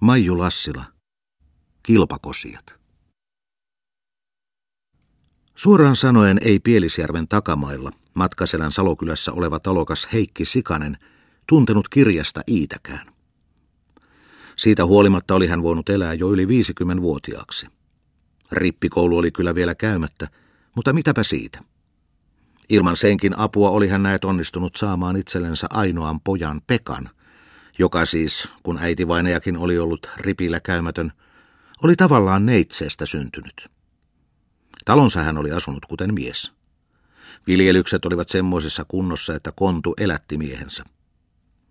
Maiju Lassila. Kilpakosiat. Suoraan sanoen ei Pielisjärven takamailla Matkaselän Salokylässä oleva talokas Heikki Sikanen tuntenut kirjasta iitäkään. Siitä huolimatta oli hän voinut elää jo yli 50-vuotiaaksi. Rippikoulu oli kyllä vielä käymättä, mutta mitäpä siitä. Ilman senkin apua oli hän näet onnistunut saamaan itsellensä ainoan pojan Pekan, joka siis, kun äiti vainajakin oli ollut ripillä käymätön, oli tavallaan neitseestä syntynyt. Talonsa hän oli asunut kuten mies. Viljelykset olivat semmoisessa kunnossa, että kontu elätti miehensä.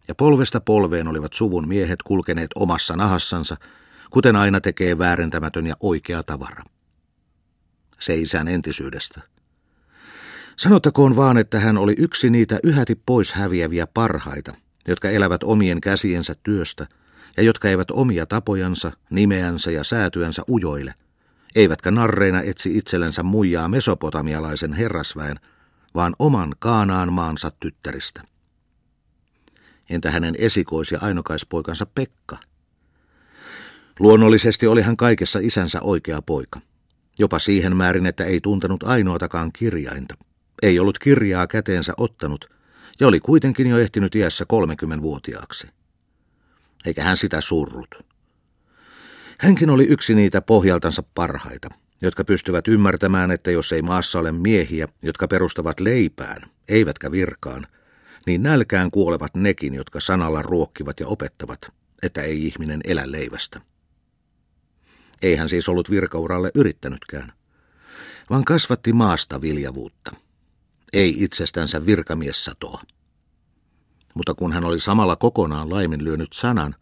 Ja polvesta polveen olivat suvun miehet kulkeneet omassa nahassansa, kuten aina tekee väärentämätön ja oikea tavara. Se isän entisyydestä. Sanottakoon vaan, että hän oli yksi niitä yhäti pois häviäviä parhaita, jotka elävät omien käsiensä työstä ja jotka eivät omia tapojansa, nimeänsä ja säätyänsä ujoille, eivätkä narreina etsi itsellensä muijaa mesopotamialaisen herrasväen, vaan oman Kaanaan maansa tyttäristä. Entä hänen esikois- ja ainokaispoikansa Pekka? Luonnollisesti oli hän kaikessa isänsä oikea poika. Jopa siihen määrin, että ei tuntenut ainoatakaan kirjainta. Ei ollut kirjaa käteensä ottanut, ja oli kuitenkin jo ehtinyt iässä 30-vuotiaaksi. Eikä hän sitä surrut. Hänkin oli yksi niitä pohjaltansa parhaita, jotka pystyvät ymmärtämään, että jos ei maassa ole miehiä, jotka perustavat leipään, eivätkä virkaan, niin nälkään kuolevat nekin, jotka sanalla ruokkivat ja opettavat, että ei ihminen elä leivästä. Ei hän siis ollut virkauralle yrittänytkään, vaan kasvatti maasta viljavuutta. Ei itsestänsä virkamiessatoa. Mutta kun hän oli samalla kokonaan laiminlyönyt sanan,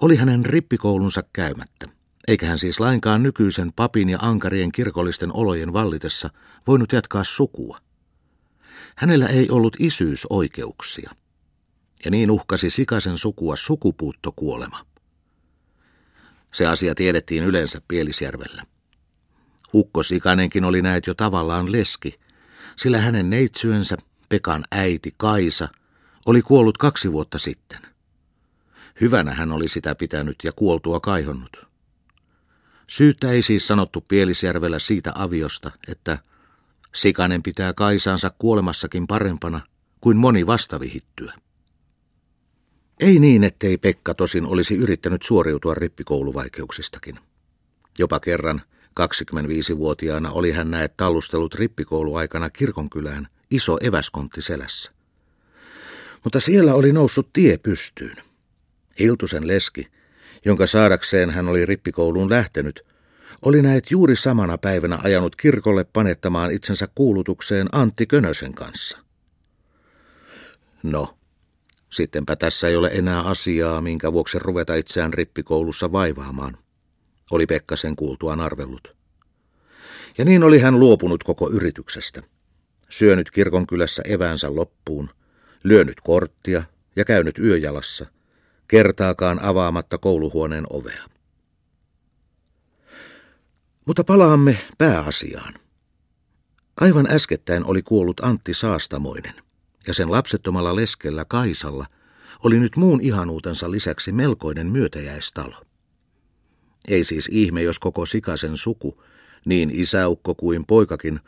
oli hänen rippikoulunsa käymättä, eikä hän siis lainkaan nykyisen papin ja ankarien kirkollisten olojen vallitessa voinut jatkaa sukua. Hänellä ei ollut isyysoikeuksia, ja niin uhkasi sikaisen sukua sukupuuttokuolema. Se asia tiedettiin yleensä Pielisjärvellä. Ukko Sikanenkin oli näet jo tavallaan leski, sillä hänen neitsyensä, Pekan äiti Kaisa, oli kuollut kaksi vuotta sitten. Hyvänä hän oli sitä pitänyt ja kuoltua kaihonnut. Syyttä ei siis sanottu Pielisjärvellä siitä aviosta, että Sikanen pitää Kaisansa kuolemassakin parempana kuin moni vastavihittyä. Ei niin, ettei Pekka tosin olisi yrittänyt suoriutua rippikouluvaikeuksistakin. Jopa kerran 25-vuotiaana oli hän näet tallustellut rippikouluaikana kirkonkylään iso eväskontti selässä. Mutta siellä oli noussut tie pystyyn. Hiltusen leski, jonka saadakseen hän oli rippikouluun lähtenyt, oli näet juuri samana päivänä ajanut kirkolle panettamaan itsensä kuulutukseen Antti Könösen kanssa. No, Sittenpä tässä ei ole enää asiaa, minkä vuoksi ruveta itseään rippikoulussa vaivaamaan, oli Pekka sen kuultuaan arvellut. Ja niin oli hän luopunut koko yrityksestä. Syönyt kirkonkylässä eväänsä loppuun, lyönyt korttia ja käynyt yöjalassa, kertaakaan avaamatta kouluhuoneen ovea. Mutta palaamme pääasiaan. Aivan äskettäin oli kuollut Antti Saastamoinen ja sen lapsettomalla leskellä Kaisalla oli nyt muun ihanuutensa lisäksi melkoinen myötäjäistalo. Ei siis ihme, jos koko sikasen suku, niin isäukko kuin poikakin,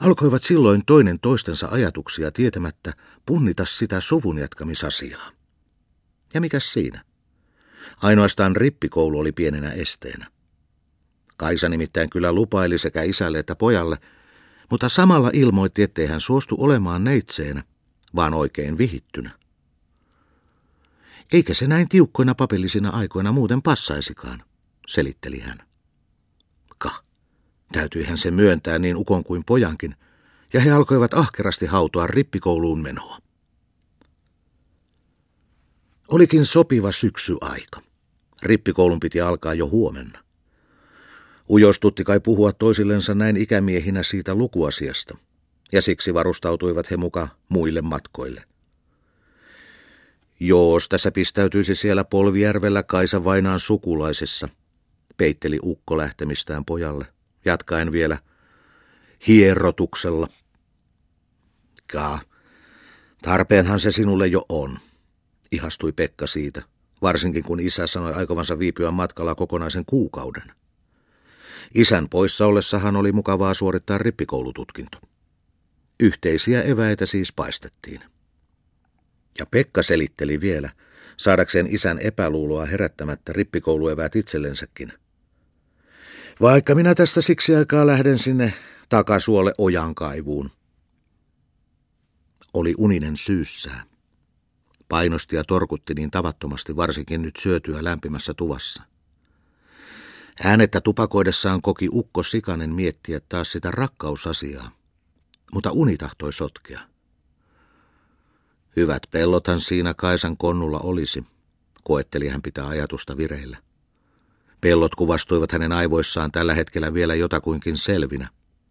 alkoivat silloin toinen toistensa ajatuksia tietämättä punnita sitä suvun jatkamisasiaa. Ja mikäs siinä? Ainoastaan rippikoulu oli pienenä esteenä. Kaisa nimittäin kyllä lupaili sekä isälle että pojalle, mutta samalla ilmoitti, ettei hän suostu olemaan neitseenä – vaan oikein vihittynä. Eikä se näin tiukkoina papillisina aikoina muuten passaisikaan, selitteli hän. Ka, täytyihän se myöntää niin ukon kuin pojankin, ja he alkoivat ahkerasti hautoa rippikouluun menoa. Olikin sopiva syksyaika. Rippikoulun piti alkaa jo huomenna. Ujostutti kai puhua toisillensa näin ikämiehinä siitä lukuasiasta – ja siksi varustautuivat he muka muille matkoille. Joos, tässä pistäytyisi siellä Polvijärvellä Kaisa Vainaan sukulaisessa, peitteli ukko lähtemistään pojalle, jatkaen vielä hierotuksella. Kaa, tarpeenhan se sinulle jo on, ihastui Pekka siitä, varsinkin kun isä sanoi aikovansa viipyä matkalla kokonaisen kuukauden. Isän poissa ollessahan oli mukavaa suorittaa rippikoulututkinto. Yhteisiä eväitä siis paistettiin. Ja Pekka selitteli vielä, saadakseen isän epäluuloa herättämättä rippikouluevät itsellensäkin. Vaikka minä tästä siksi aikaa lähden sinne takasuolle ojankaivuun. Oli uninen syyssää. Painosti ja torkutti niin tavattomasti varsinkin nyt syötyä lämpimässä tuvassa. Äänettä tupakoidessaan koki Ukko Sikanen miettiä taas sitä rakkausasiaa, mutta uni tahtoi sotkea. Hyvät pellothan siinä Kaisan konnulla olisi, koetteli hän pitää ajatusta vireillä. Pellot kuvastuivat hänen aivoissaan tällä hetkellä vielä jotakuinkin selvinä,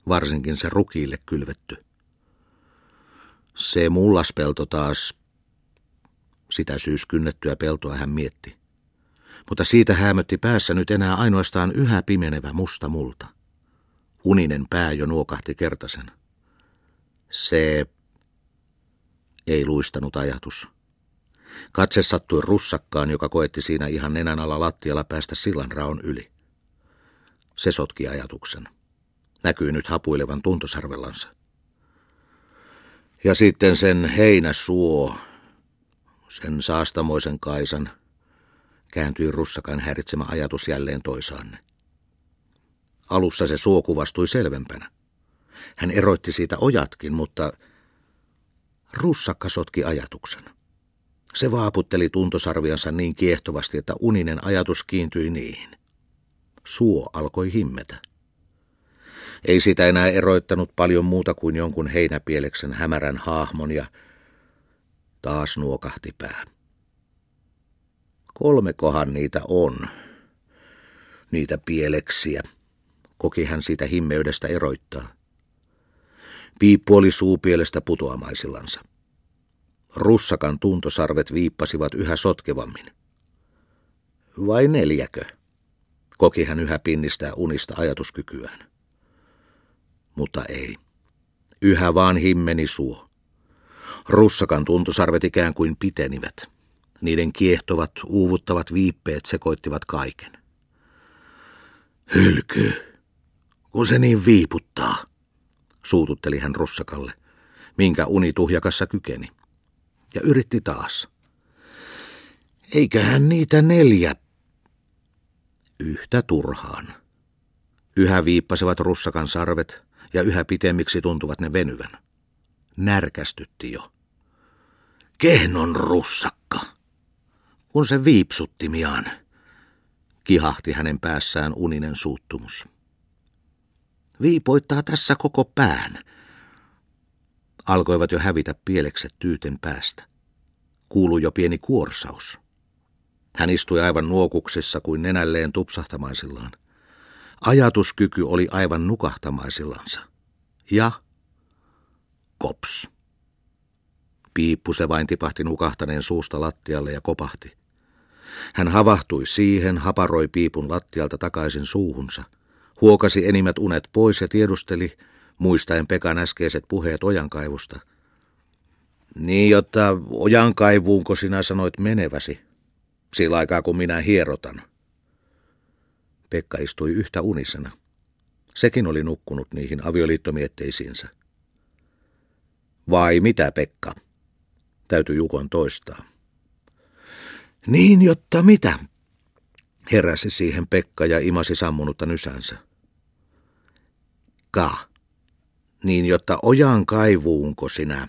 varsinkin se rukiille kylvetty. Se mullaspelto taas, sitä syyskynnettyä peltoa hän mietti. Mutta siitä hämötti päässä nyt enää ainoastaan yhä pimenevä musta multa. Uninen pää jo nuokahti kertasen. Se ei luistanut ajatus. Katse sattui russakkaan, joka koetti siinä ihan nenän alla lattialla päästä sillan raon yli. Se sotki ajatuksen. Näkyy nyt hapuilevan tuntosarvellansa. Ja sitten sen heinäsuo, sen saastamoisen kaisan, kääntyi russakan häiritsemä ajatus jälleen toisaanne. Alussa se suo kuvastui selvempänä. Hän eroitti siitä ojatkin, mutta russakka sotki ajatuksen. Se vaaputteli tuntosarviansa niin kiehtovasti, että uninen ajatus kiintyi niihin. Suo alkoi himmetä. Ei sitä enää eroittanut paljon muuta kuin jonkun heinäpieleksen hämärän haahmon ja taas nuokahti pää. Kolmekohan niitä on, niitä pieleksiä, koki hän siitä himmeydestä eroittaa. Piippu oli suupielestä putoamaisillansa. Russakan tuntosarvet viippasivat yhä sotkevammin. Vai neljäkö? Koki hän yhä pinnistää unista ajatuskykyään. Mutta ei. Yhä vaan himmeni suo. Russakan tuntosarvet ikään kuin pitenivät. Niiden kiehtovat, uuvuttavat viippeet sekoittivat kaiken. Hylky, kun se niin viiputtaa, suututteli hän Russakalle, minkä uni tuhjakassa kykeni ja yritti taas. Eiköhän niitä neljä. Yhtä turhaan. Yhä viippasevat russakan sarvet ja yhä pitemmiksi tuntuvat ne venyvän. Närkästytti jo. Kehnon russakka. Kun se viipsutti miaan, kihahti hänen päässään uninen suuttumus. Viipoittaa tässä koko pään, Alkoivat jo hävitä pielekset tyyten päästä. Kuului jo pieni kuorsaus. Hän istui aivan nuokuksessa kuin nenälleen tupsahtamaisillaan. Ajatuskyky oli aivan nukahtamaisillansa. Ja kops. Piippu se vain tipahti nukahtaneen suusta lattialle ja kopahti. Hän havahtui siihen, haparoi piipun lattialta takaisin suuhunsa, huokasi enimmät unet pois ja tiedusteli, muistaen Pekan äskeiset puheet ojankaivusta. Niin, jotta ojankaivuunko sinä sanoit meneväsi, sillä aikaa kun minä hierotan. Pekka istui yhtä unisena. Sekin oli nukkunut niihin avioliittomietteisiinsä. Vai mitä, Pekka? Täytyy Jukon toistaa. Niin, jotta mitä? Heräsi siihen Pekka ja imasi sammunutta nysänsä. Ka. Niin, jotta ojan kaivuunko sinä,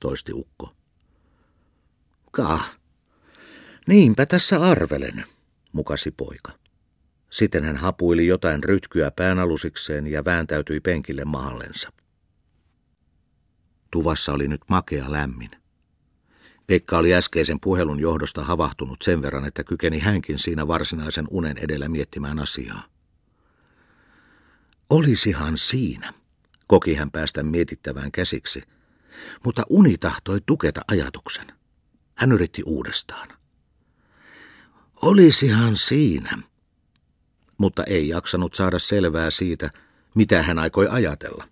toisti ukko. Ka. Niinpä tässä arvelen, mukasi poika. Sitten hän hapuili jotain rytkyä päänalusikseen ja vääntäytyi penkille mahallensa. Tuvassa oli nyt makea lämmin. Pekka oli äskeisen puhelun johdosta havahtunut sen verran, että kykeni hänkin siinä varsinaisen unen edellä miettimään asiaa. Olisihan siinä, Koki hän päästä mietittävään käsiksi, mutta uni tahtoi tuketa ajatuksen. Hän yritti uudestaan. Olisihan siinä, mutta ei jaksanut saada selvää siitä, mitä hän aikoi ajatella.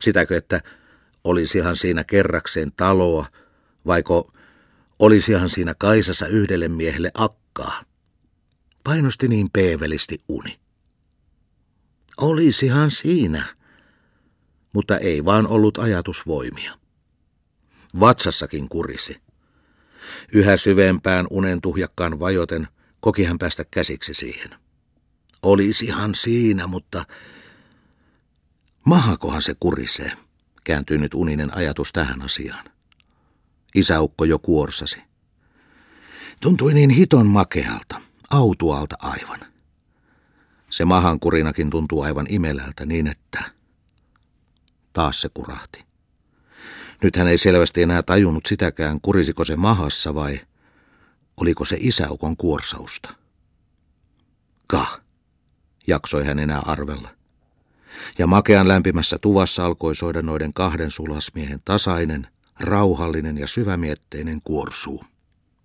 Sitäkö, että olisihan siinä kerrakseen taloa, vaiko Olisihan siinä Kaisassa yhdelle miehelle akkaa. Painosti niin peevelisti uni. Olisihan siinä, mutta ei vaan ollut ajatusvoimia. Vatsassakin kurisi. Yhä syvempään unen tuhjakkaan vajoten koki hän päästä käsiksi siihen. Olisihan siinä, mutta mahakohan se kurisee, kääntyi nyt uninen ajatus tähän asiaan. Isäukko jo kuorsasi. Tuntui niin hiton makealta, autualta aivan. Se mahankurinakin tuntuu aivan imelältä niin, että taas se kurahti. Nyt hän ei selvästi enää tajunnut sitäkään, kurisiko se mahassa vai oliko se isäukon kuorsausta. Ka, jaksoi hän enää arvella. Ja makean lämpimässä tuvassa alkoi soida noiden kahden sulasmiehen tasainen, rauhallinen ja syvämietteinen kuorsuu.